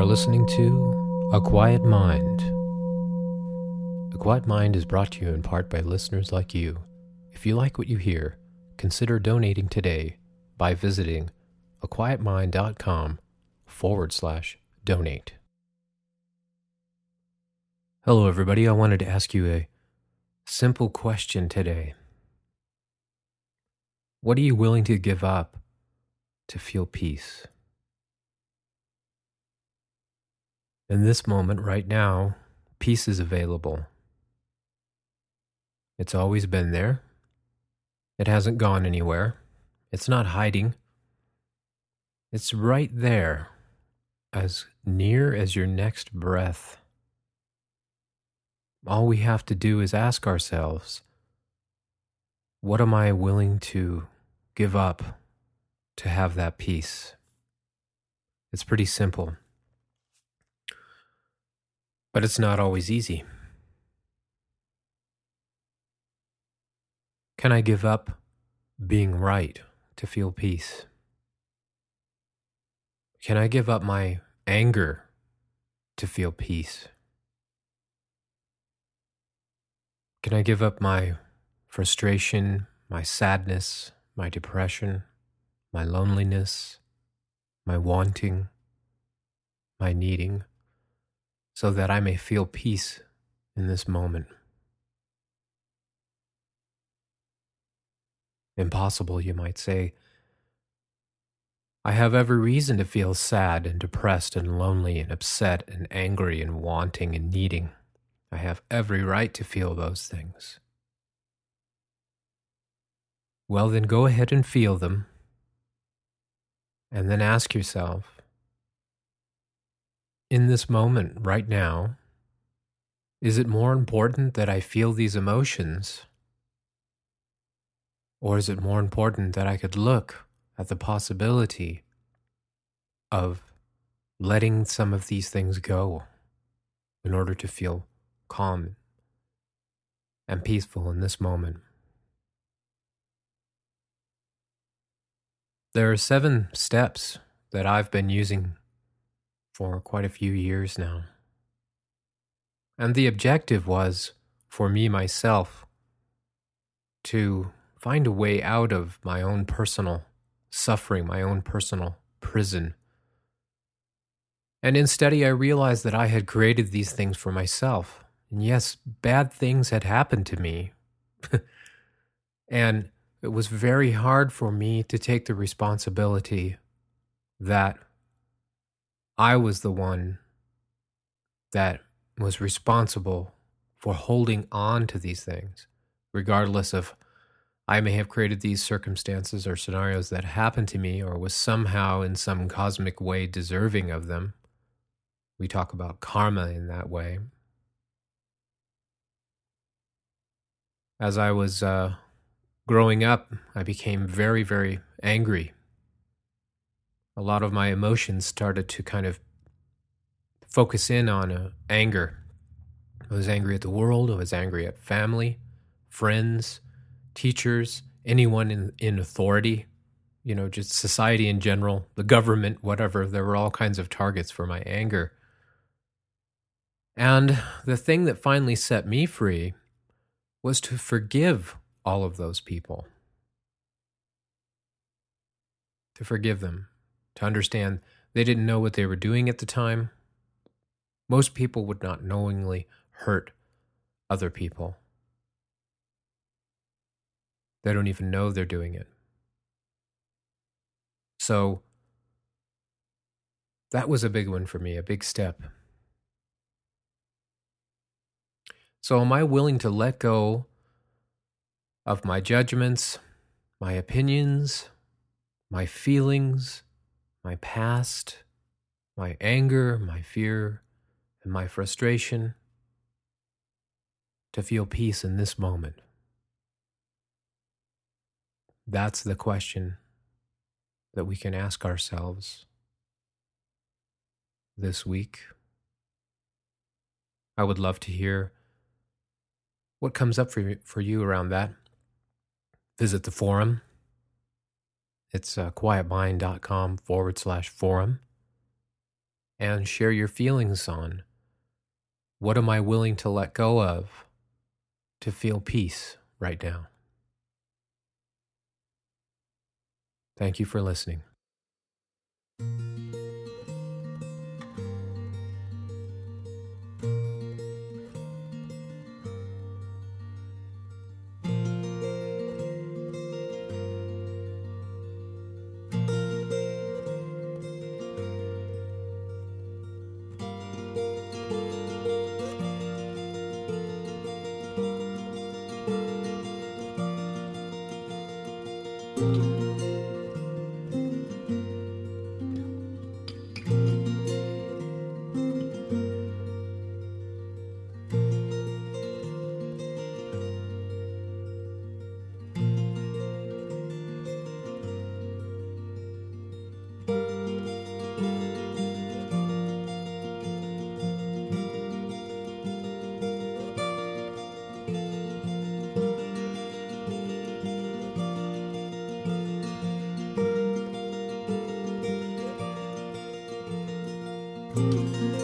are listening to A Quiet Mind. A Quiet Mind is brought to you in part by listeners like you. If you like what you hear, consider donating today by visiting aquietmind.com forward slash donate. Hello, everybody. I wanted to ask you a simple question today. What are you willing to give up to feel peace? In this moment, right now, peace is available. It's always been there. It hasn't gone anywhere. It's not hiding. It's right there, as near as your next breath. All we have to do is ask ourselves what am I willing to give up to have that peace? It's pretty simple. But it's not always easy. Can I give up being right to feel peace? Can I give up my anger to feel peace? Can I give up my frustration, my sadness, my depression, my loneliness, my wanting, my needing, so that I may feel peace in this moment? Impossible, you might say. I have every reason to feel sad and depressed and lonely and upset and angry and wanting and needing. I have every right to feel those things. Well, then go ahead and feel them. And then ask yourself in this moment, right now, is it more important that I feel these emotions? Or is it more important that I could look at the possibility of letting some of these things go in order to feel calm and peaceful in this moment. There are seven steps that I've been using for quite a few years now. And the objective was for me myself to find a way out of my own personal suffering, my own personal prison. And in study, I realized that I had created these things for myself. And yes, bad things had happened to me. and it was very hard for me to take the responsibility that I was the one that was responsible for holding on to these things, regardless of I may have created these circumstances or scenarios that happened to me or was somehow in some cosmic way deserving of them. We talk about karma in that way. as I was uh, growing up, I became very, very angry. A lot of my emotions started to kind of focus in on uh, anger. I was angry at the world, I was angry at family, friends, teachers, anyone in, in authority, you know, just society in general, the government, whatever. There were all kinds of targets for my anger. And the thing that finally set me free was to forgive all of those people. To forgive them, to understand they didn't know what they were doing at the time. Most people would not knowingly hurt other people. They don't even know they're doing it. So, that was a big one for me, a big step. So, am I willing to let go of my judgments, my opinions, my feelings, my past, my anger, my fear, and my frustration to feel peace in this moment? That's the question that we can ask ourselves this week. I would love to hear what comes up for you, for you around that? Visit the forum. It's uh, quietmind.com forward slash forum. and share your feelings on what am I willing to let go of to feel peace right now. Thank you for listening. Música Música